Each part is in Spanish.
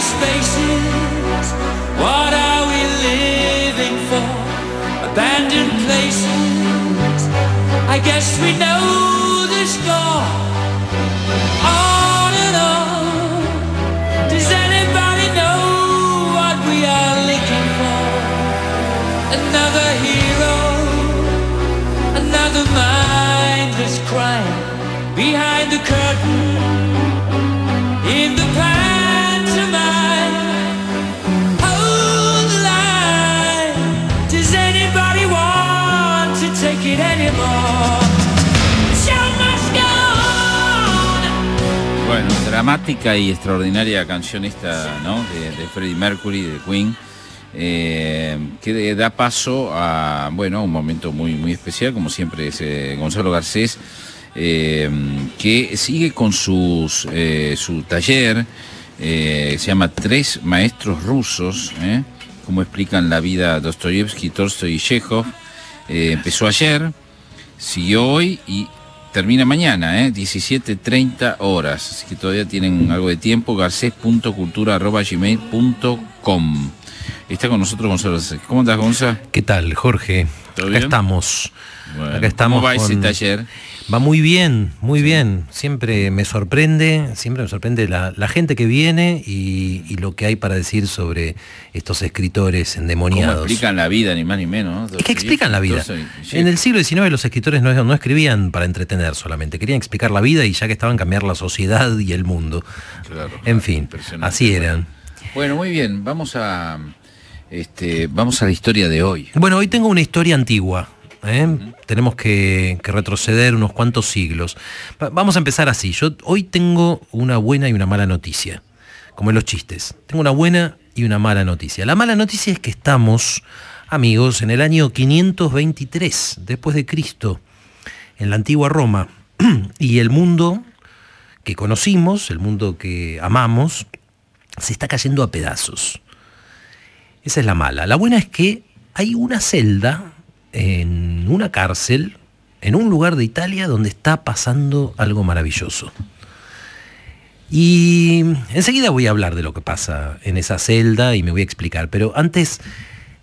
spaces. What are we living for? Abandoned places. I guess we know dramática y extraordinaria canción esta, ¿no? De, de Freddie Mercury, de Queen, eh, que da paso a, bueno, un momento muy, muy especial, como siempre es Gonzalo Garcés, eh, que sigue con sus, eh, su taller, se llama Tres Maestros Rusos, como explican la vida Dostoyevsky, Tolstoy y Chekhov. Empezó ayer, siguió hoy y termina mañana, ¿eh? 17.30 horas. Así que todavía tienen algo de tiempo. garcés.cultura.gmail.com Está con nosotros Gonzalo. ¿Cómo estás, Gonzalo? ¿Qué tal, Jorge? ¿Todo Acá estamos. Bueno, Acá estamos. ¿Cómo va ese con- taller? Va muy bien, muy bien. Siempre me sorprende, siempre me sorprende la, la gente que viene y, y lo que hay para decir sobre estos escritores ¿Cómo endemoniados. explican la vida, ni más ni menos? ¿no? Es que explican la vida. En el siglo XIX los escritores no, no escribían para entretener solamente, querían explicar la vida y ya que estaban cambiar la sociedad y el mundo. Claro, En fin, así eran. Bueno, muy bien. Vamos a, este, vamos a la historia de hoy. Bueno, hoy tengo una historia antigua. ¿eh? Tenemos que, que retroceder unos cuantos siglos. Va- vamos a empezar así. Yo hoy tengo una buena y una mala noticia, como en los chistes. Tengo una buena y una mala noticia. La mala noticia es que estamos, amigos, en el año 523 después de Cristo, en la antigua Roma, y el mundo que conocimos, el mundo que amamos, se está cayendo a pedazos. Esa es la mala. La buena es que hay una celda en una cárcel, en un lugar de Italia donde está pasando algo maravilloso. Y enseguida voy a hablar de lo que pasa en esa celda y me voy a explicar, pero antes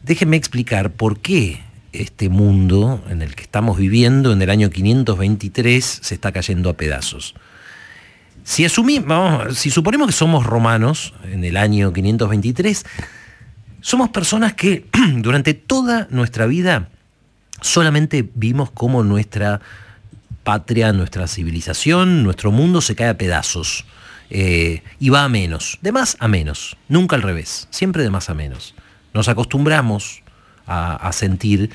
déjenme explicar por qué este mundo en el que estamos viviendo en el año 523 se está cayendo a pedazos. Si, asumimos, si suponemos que somos romanos en el año 523, somos personas que durante toda nuestra vida solamente vimos cómo nuestra patria, nuestra civilización, nuestro mundo se cae a pedazos. eh, y va a menos, de más a menos, nunca al revés, siempre de más a menos. Nos acostumbramos a, sentir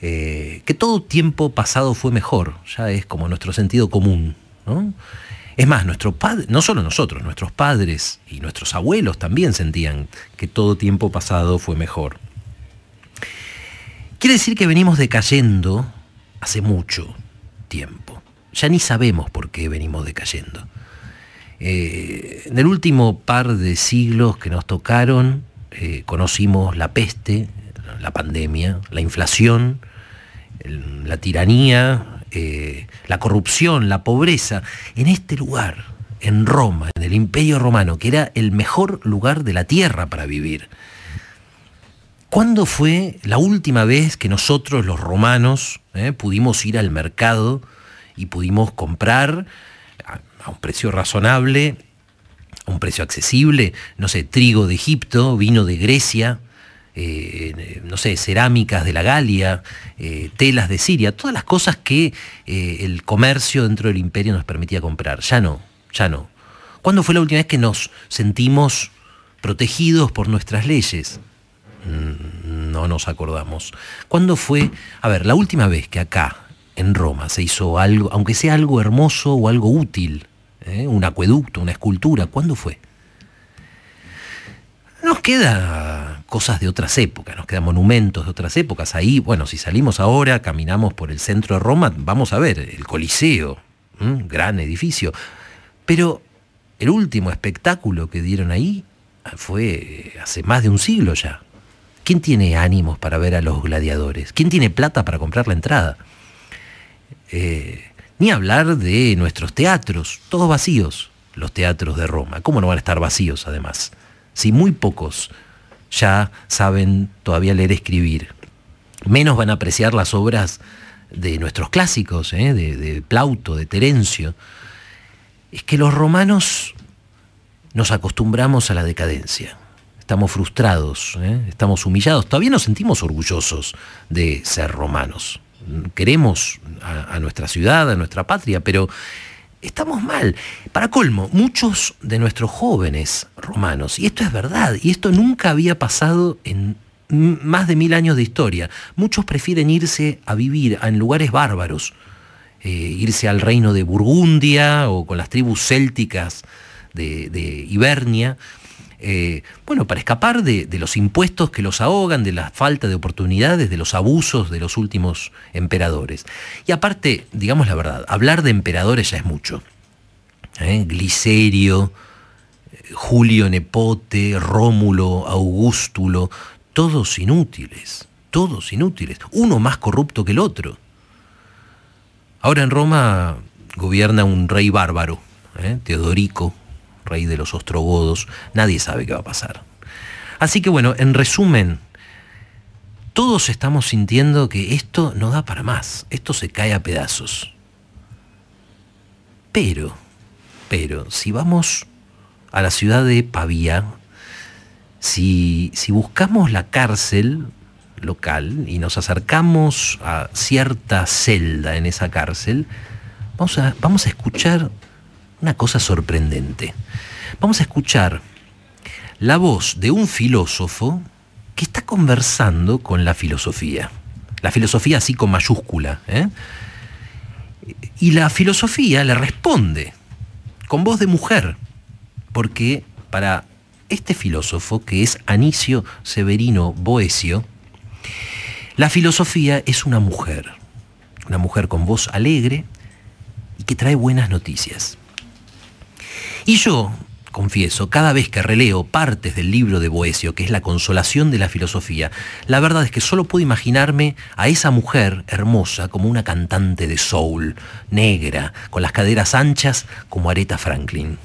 eh, que todo tiempo pasado fue mejor, ya es como nuestro sentido común. ¿no? Es más, no solo nosotros, nuestros padres y nuestros abuelos también sentían que todo tiempo pasado fue mejor. Quiere decir que venimos decayendo hace mucho tiempo. Ya ni sabemos por qué venimos decayendo. Eh, en el último par de siglos que nos tocaron, eh, conocimos la peste, la pandemia, la inflación, la tiranía, eh, la corrupción, la pobreza. En este lugar, en Roma, en el Imperio Romano, que era el mejor lugar de la tierra para vivir. ¿Cuándo fue la última vez que nosotros los romanos eh, pudimos ir al mercado y pudimos comprar a, a un precio razonable, a un precio accesible, no sé, trigo de Egipto, vino de Grecia, eh, no sé, cerámicas de la Galia, eh, telas de Siria, todas las cosas que eh, el comercio dentro del imperio nos permitía comprar. Ya no, ya no. ¿Cuándo fue la última vez que nos sentimos protegidos por nuestras leyes? Mm, No nos acordamos. ¿Cuándo fue, a ver, la última vez que acá, en Roma, se hizo algo, aunque sea algo hermoso o algo útil, un acueducto, una escultura, ¿cuándo fue? Nos queda cosas de otras épocas, nos quedan monumentos de otras épocas. Ahí, bueno, si salimos ahora, caminamos por el centro de Roma, vamos a ver el Coliseo, ¿m? gran edificio. Pero el último espectáculo que dieron ahí fue hace más de un siglo ya. ¿Quién tiene ánimos para ver a los gladiadores? ¿Quién tiene plata para comprar la entrada? Eh, ni hablar de nuestros teatros, todos vacíos, los teatros de Roma. ¿Cómo no van a estar vacíos además? Si muy pocos ya saben todavía leer y escribir, menos van a apreciar las obras de nuestros clásicos, ¿eh? de, Plauto, de Terencio, es que los romanos nos acostumbramos a la decadencia. Estamos frustrados, ¿eh? estamos humillados, todavía nos sentimos orgullosos de ser romanos. Queremos a nuestra ciudad, a nuestra patria, pero estamos mal. Para colmo, muchos de nuestros jóvenes romanos, y esto es verdad, y esto nunca había pasado en más de mil años de historia, muchos prefieren irse a vivir en lugares bárbaros, eh, irse al reino de Burgundia o con las tribus célticas de, Ibernia, eh, bueno, para escapar de, los impuestos que los ahogan, de la falta de oportunidades, de los abusos de los últimos emperadores. Y aparte, digamos la verdad, hablar de emperadores ya es mucho. ¿eh? Glicerio, Julio Nepote, Rómulo, Augustulo, todos inútiles, todos inútiles, uno más corrupto que el otro. Ahora en Roma gobierna un rey bárbaro, ¿eh? Teodorico, rey de los ostrogodos, nadie sabe qué va a pasar. Así que bueno, en resumen, todos estamos sintiendo que esto no da para más, esto se cae a pedazos. Pero, pero, si vamos a la ciudad de Pavía, si, si buscamos la cárcel local y nos acercamos a cierta celda en esa cárcel, vamos a, vamos a escuchar una cosa sorprendente. Vamos a escuchar la voz de un filósofo que está conversando con la filosofía. La filosofía así con mayúscula. ¿eh? Y la filosofía le responde con voz de mujer, porque para este filósofo, que es Anicio Severino Boesio, la filosofía es una mujer, una mujer con voz alegre y que trae buenas noticias. Y yo, confieso, cada vez que releo partes del libro de Boesio, que es la consolación de la filosofía, la verdad es que solo puedo imaginarme a esa mujer hermosa como una cantante de soul, negra, con las caderas anchas como Aretha Franklin.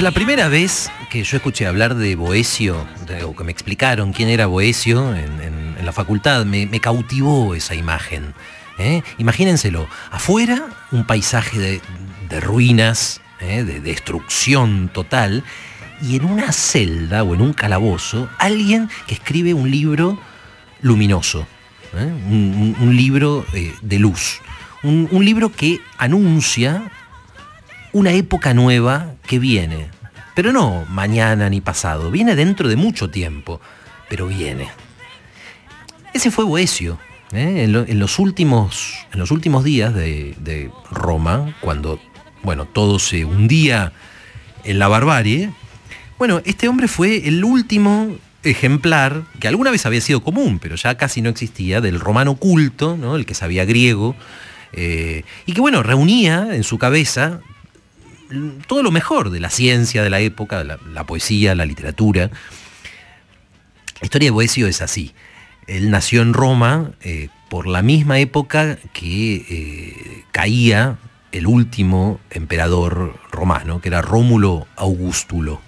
La primera vez que yo escuché hablar de Boesio, o que me explicaron quién era Boesio en, la facultad, me, cautivó esa imagen. ¿eh? Imagínenselo, afuera un paisaje de, ruinas, ¿eh? de destrucción total, y en una celda o en un calabozo, alguien que escribe un libro luminoso, ¿eh? un, libro de luz, un libro que anuncia una época nueva que viene. Pero no mañana ni pasado, viene dentro de mucho tiempo, pero viene. Ese fue Boesio. ¿eh? En, los últimos, en los últimos días de, Roma, cuando bueno, todo se hundía en la barbarie, bueno, este hombre fue el último ejemplar, que alguna vez había sido común, pero ya casi no existía, del romano culto, ¿no? el que sabía griego, eh, y que bueno, reunía en su cabeza todo lo mejor de la ciencia de la época, la, poesía, la literatura. La historia de Boesio es así. Él nació en Roma eh, por la misma época que eh, caía el último emperador romano, que era Rómulo Augustulo.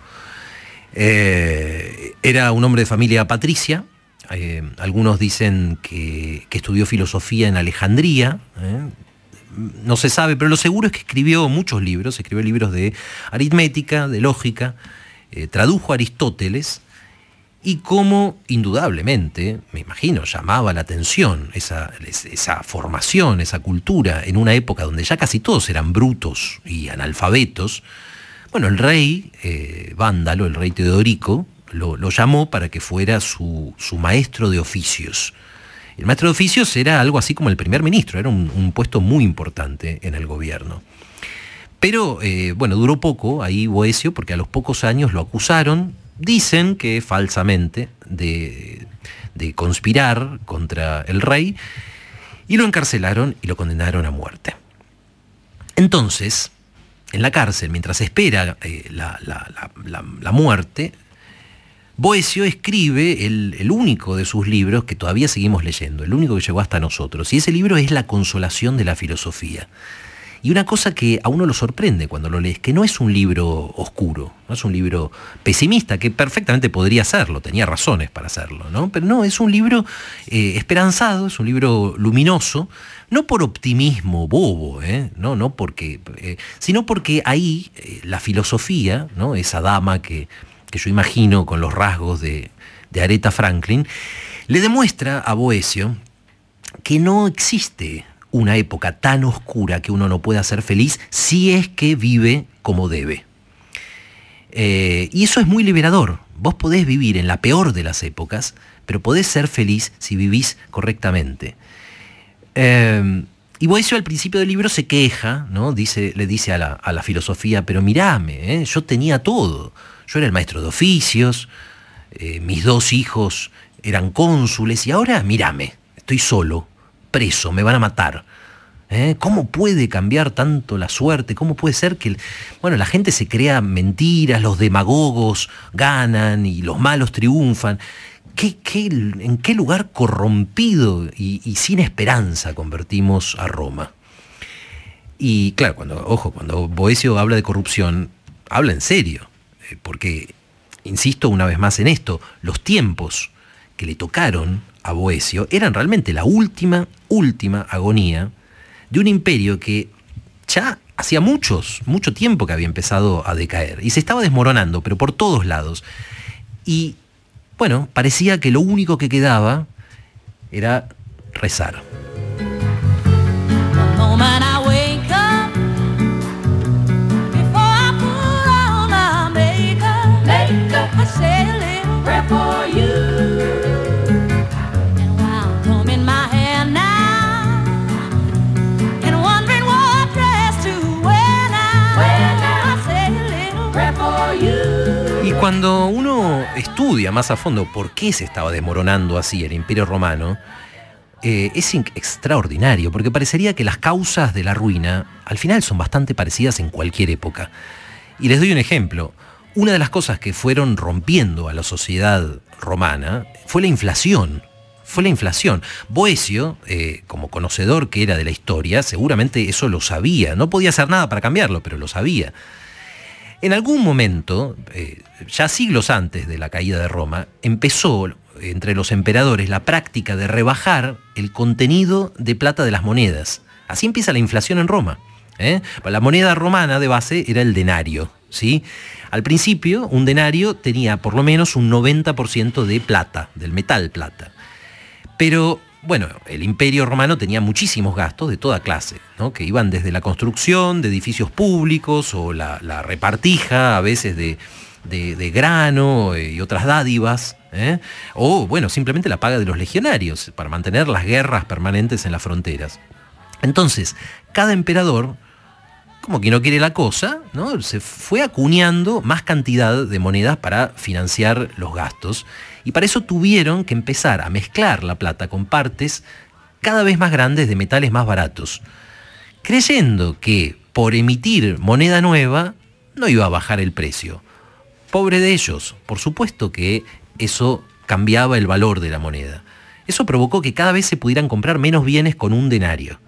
Eh, era un hombre de familia patricia. algunos dicen que, que, estudió filosofía en Alejandría, no se sabe, pero lo seguro es que escribió muchos libros, escribió libros de aritmética, de lógica, eh, tradujo a Aristóteles y como indudablemente, me imagino, llamaba la atención esa, esa, formación, esa cultura, en una época donde ya casi todos eran brutos y analfabetos, bueno, el rey eh, Vándalo, el rey Teodorico, lo, llamó para que fuera su, su maestro de oficios. El maestro de oficios era algo así como el primer ministro, era un, puesto muy importante en el gobierno. Pero eh, bueno, duró poco ahí Boesio, porque a los pocos años lo acusaron, dicen que falsamente, de, de conspirar contra el rey, y lo encarcelaron y lo condenaron a muerte. Entonces, en la cárcel, mientras espera eh, la, muerte, Boesio escribe el, único de sus libros que todavía seguimos leyendo, el único que llegó hasta nosotros, y ese libro es La consolación de la filosofía. Y una cosa que a uno lo sorprende cuando lo lees, que no es un libro oscuro, no es un libro pesimista, que perfectamente podría serlo, tenía razones para hacerlo, ¿no? Pero no, es un libro eh, esperanzado, es un libro luminoso, no por optimismo bobo, ¿eh? no, no porque, eh, sino porque ahí la filosofía, ¿no? esa dama que, que yo imagino con los rasgos de, Aretha Franklin, le demuestra a Boesio que no existe una época tan oscura que uno no pueda ser feliz si es que vive como debe. Eh, y eso es muy liberador. Vos podés vivir en la peor de las épocas, pero podés ser feliz si vivís correctamente. Eh, y Boesio al principio del libro se queja, ¿no? dice, le dice a la, a la filosofía, pero mirame, ¿eh? yo tenía todo. Yo era el maestro de oficios, eh, mis dos hijos eran cónsules y ahora mirame, estoy solo, preso, me van a matar. ¿Eh? ¿Cómo puede cambiar tanto la suerte? ¿Cómo puede ser que bueno, la gente se crea mentiras, los demagogos ganan y los malos triunfan? ¿Qué- qué- en qué lugar corrompido y, sin esperanza convertimos a Roma? Y claro, cuando, ojo, cuando Boesio habla de corrupción, habla en serio, porque, insisto una vez más en esto, los tiempos que le tocaron a Boesio eran realmente la última, última agonía de un imperio que ya hacía muchos, mucho tiempo que había empezado a decaer y se estaba desmoronando, pero por todos lados. Y bueno, parecía que lo único que quedaba era rezar. Cuando uno estudia más a fondo por qué se estaba desmoronando así el imperio romano, eh, es in- extraordinario, porque parecería que las causas de la ruina al final son bastante parecidas en cualquier época. Y les doy un ejemplo. Una de las cosas que fueron rompiendo a la sociedad romana fue la inflación. Fue la inflación. Boesio, eh, como conocedor que era de la historia, seguramente eso lo sabía. No podía hacer nada para cambiarlo, pero lo sabía. En algún momento, eh, ya siglos antes de la caída de Roma, empezó entre los emperadores la práctica de rebajar el contenido de plata de las monedas. Así empieza la inflación en Roma. ¿eh? La moneda romana de base era el denario. ¿sí? Al principio, un denario tenía por lo menos un 90% de plata, del metal plata. Pero bueno, el imperio romano tenía muchísimos gastos de toda clase, ¿no? que iban desde la construcción de edificios públicos o la, repartija a veces de grano eh, y otras dádivas, ¿eh? o bueno, simplemente la paga de los legionarios para mantener las guerras permanentes en las fronteras. Entonces, cada emperador, como que no quiere la cosa, ¿no? se fue acuñando más cantidad de monedas para financiar los gastos y para eso tuvieron que empezar a mezclar la plata con partes cada vez más grandes de metales más baratos, creyendo que por emitir moneda nueva no iba a bajar el precio. Pobre de ellos, por supuesto que eso cambiaba el valor de la moneda. Eso provocó que cada vez se pudieran comprar menos bienes con un denario.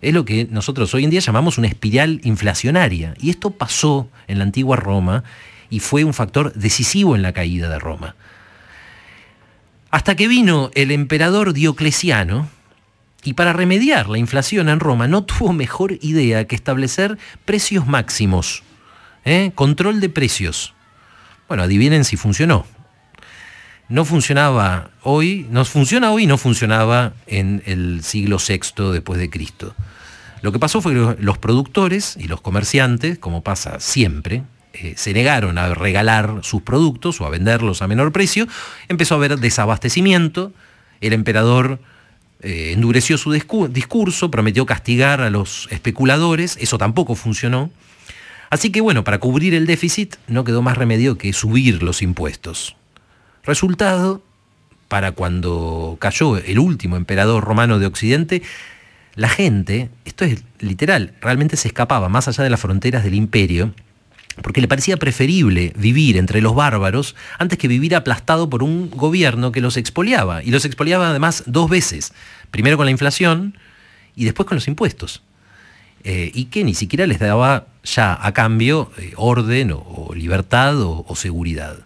Es lo que nosotros hoy en día llamamos una espiral inflacionaria. Y esto pasó en la antigua Roma y fue un factor decisivo en la caída de Roma. Hasta que vino el emperador Diocleciano y para remediar la inflación en Roma no tuvo mejor idea que establecer precios máximos. ¿eh? Control de precios. Bueno, adivinen si funcionó. No funcionaba hoy, no funciona hoy y no funcionaba en el siglo VI después de Cristo. Lo que pasó fue que los productores y los comerciantes, como pasa siempre, eh, se negaron a regalar sus productos o a venderlos a menor precio, empezó a haber desabastecimiento, el emperador eh, endureció su discu- discurso, prometió castigar a los especuladores, eso tampoco funcionó, Así que bueno, para cubrir el déficit no quedó más remedio que subir los impuestos. Resultado, para cuando cayó el último emperador romano de Occidente, la gente, esto es literal, realmente se escapaba más allá de las fronteras del imperio, porque le parecía preferible vivir entre los bárbaros antes que vivir aplastado por un gobierno que los expoliaba. Y los expoliaba además dos veces, primero con la inflación y después con los impuestos. Eh, y que ni siquiera les daba ya a cambio eh, orden o, libertad o, o seguridad.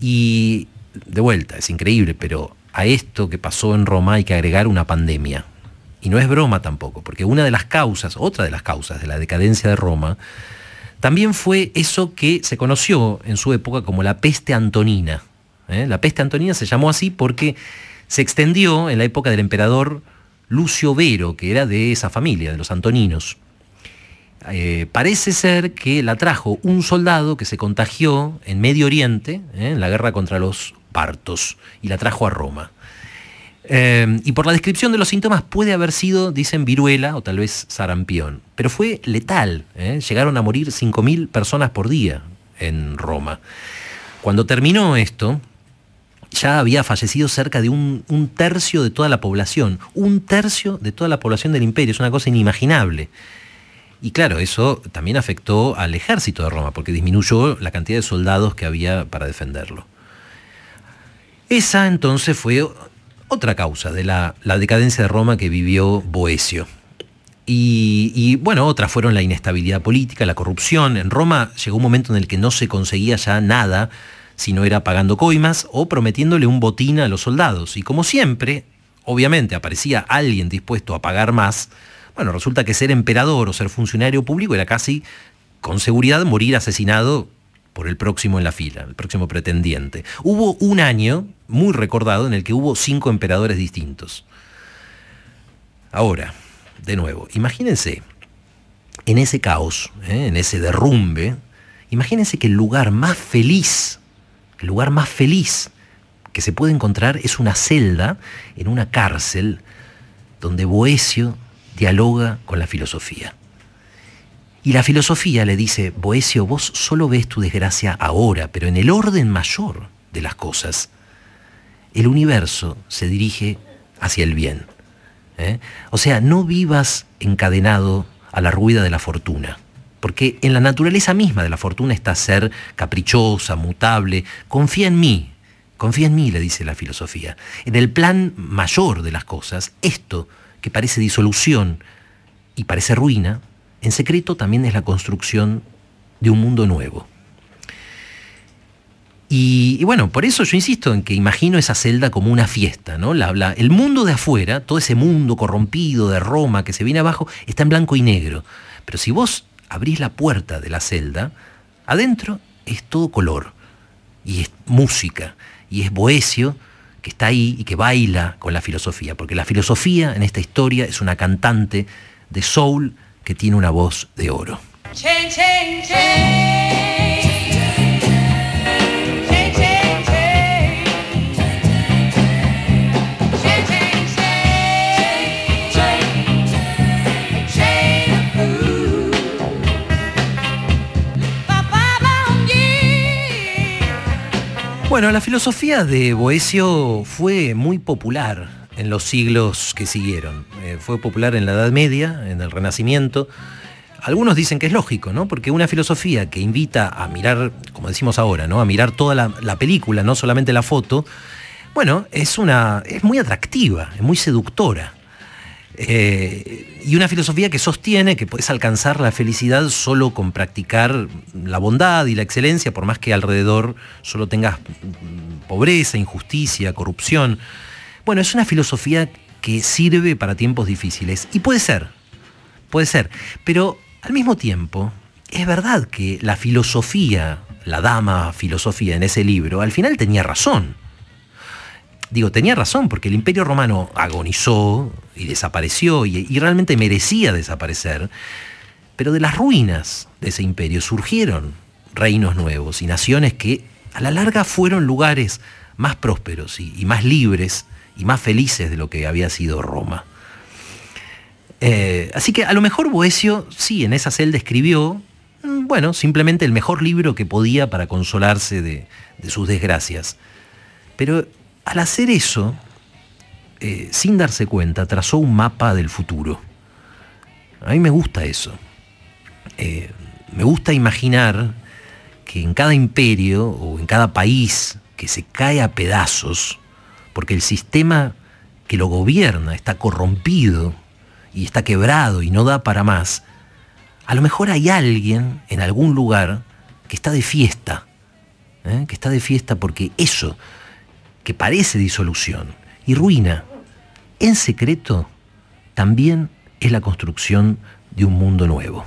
Y de vuelta, es increíble, pero a esto que pasó en Roma hay que agregar una pandemia. Y no es broma tampoco, porque una de las causas, otra de las causas de la decadencia de Roma, también fue eso que se conoció en su época como la peste antonina. ¿eh? La peste antonina se llamó así porque se extendió en la época del emperador Lucio Vero, que era de esa familia, de los antoninos. Eh, parece ser que la trajo un soldado que se contagió en Medio Oriente, ¿eh? en la guerra contra los partos, y la trajo a Roma. Eh, y por la descripción de los síntomas puede haber sido, dicen, viruela o tal vez sarampión. Pero fue letal. ¿eh? Llegaron a morir 5.000 personas por día en Roma. Cuando terminó esto, ya había fallecido cerca de un, tercio de toda la población. Un tercio de toda la población del imperio. Es una cosa inimaginable. Y claro, eso también afectó al ejército de Roma, porque disminuyó la cantidad de soldados que había para defenderlo. Esa entonces fue otra causa de la, decadencia de Roma que vivió Boesio. Y, bueno, otras fueron la inestabilidad política, la corrupción. En Roma llegó un momento en el que no se conseguía ya nada si no era pagando coimas o prometiéndole un botín a los soldados. Y como siempre, obviamente aparecía alguien dispuesto a pagar más, bueno, resulta que ser emperador o ser funcionario público era casi, con seguridad, morir asesinado por el próximo en la fila, el próximo pretendiente. Hubo un año muy recordado en el que hubo cinco emperadores distintos. Ahora, de nuevo, imagínense en ese caos, ¿eh? en ese derrumbe, imagínense que el lugar más feliz, el lugar más feliz que se puede encontrar es una celda en una cárcel donde Boesio dialoga con la filosofía. Y la filosofía le dice, Boesio, vos solo ves tu desgracia ahora, pero en el orden mayor de las cosas, el universo se dirige hacia el bien. ¿eh? O sea, no vivas encadenado a la ruida de la fortuna, porque en la naturaleza misma de la fortuna está ser caprichosa, mutable. Confía en mí, confía en mí, le dice la filosofía. En el plan mayor de las cosas, esto que parece disolución y parece ruina, en secreto también es la construcción de un mundo nuevo. Y, bueno, por eso yo insisto en que imagino esa celda como una fiesta, ¿no? La, el mundo de afuera, todo ese mundo corrompido de Roma que se viene abajo, está en blanco y negro. Pero si vos abrís la puerta de la celda, adentro es todo color, y es música, y es Boesio que está ahí y que baila con la filosofía, porque la filosofía en esta historia es una cantante de soul que tiene una voz de oro. Bueno, la filosofía de Boesio fue muy popular en los siglos que siguieron. Eh, fue popular en la Edad Media, en el Renacimiento. Algunos dicen que es lógico, ¿no? Porque una filosofía que invita a mirar, como decimos ahora, ¿no? A mirar toda la, película, no solamente la foto, bueno, es, una, es muy atractiva, es muy seductora. Eh, y una filosofía que sostiene que puedes alcanzar la felicidad solo con practicar la bondad y la excelencia, por más que alrededor solo tengas pobreza, injusticia, corrupción. Bueno, es una filosofía que sirve para tiempos difíciles. Y puede ser, puede ser. Pero al mismo tiempo, es verdad que la filosofía, la dama filosofía en ese libro, al final tenía razón. Digo, tenía razón, porque el imperio romano agonizó y desapareció y, realmente merecía desaparecer. Pero de las ruinas de ese imperio surgieron reinos nuevos y naciones que a la larga fueron lugares más prósperos y, más libres y más felices de lo que había sido Roma. Eh, así que a lo mejor Boesio, sí, en esa celda escribió, mm, bueno, simplemente el mejor libro que podía para consolarse de, sus desgracias. Pero al hacer eso, eh, sin darse cuenta, trazó un mapa del futuro. A mí me gusta eso. Eh, me gusta imaginar que en cada imperio o en cada país que se cae a pedazos, porque el sistema que lo gobierna está corrompido y está quebrado y no da para más, a lo mejor hay alguien en algún lugar que está de fiesta, ¿eh? que está de fiesta porque eso que parece disolución y ruina, en secreto, también es la construcción de un mundo nuevo.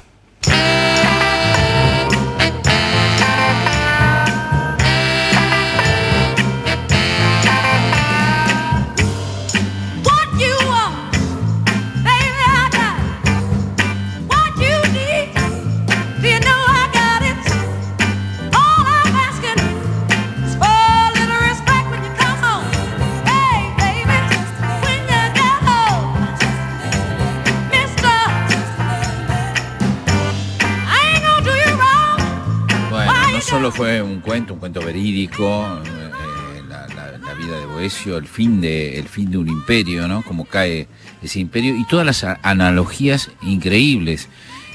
Fue un cuento, un cuento verídico, eh, la, vida de Boesio, el fin de, el fin de un imperio, ¿no? Como cae ese imperio y todas las analogías increíbles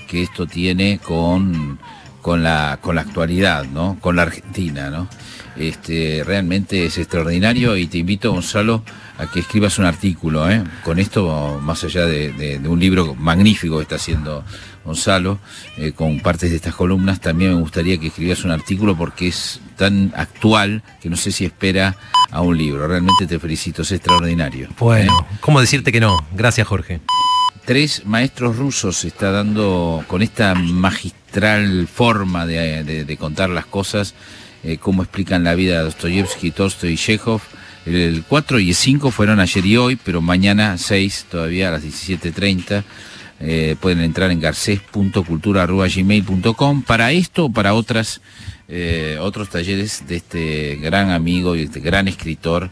que esto tiene con, con, la, con la actualidad, ¿no? Con la Argentina, ¿no? Este, realmente es extraordinario y te invito, Gonzalo, a que escribas un artículo, ¿eh? con esto, más allá de, un libro magnífico que está haciendo Gonzalo, eh, con partes de estas columnas, también me gustaría que escribas un artículo porque es tan actual que no sé si espera a un libro. Realmente te felicito, es extraordinario. Bueno, ¿eh? ¿cómo decirte que no? Gracias, Jorge. Tres maestros rusos se está dando con esta magistral forma de, contar las cosas, cómo explican la vida de Dostoyevsky, Tolstoy y Chekhov el 4 y el 5 fueron ayer y hoy, pero mañana 6 todavía a las 17.30. Eh, pueden entrar en garcés.cultura.gmail.com para esto o para otras, eh, otros talleres de este gran amigo y este gran escritor,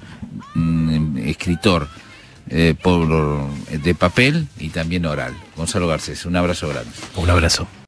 mm, escritor eh, de papel y también oral. Gonzalo Garcés, un abrazo grande. Un abrazo.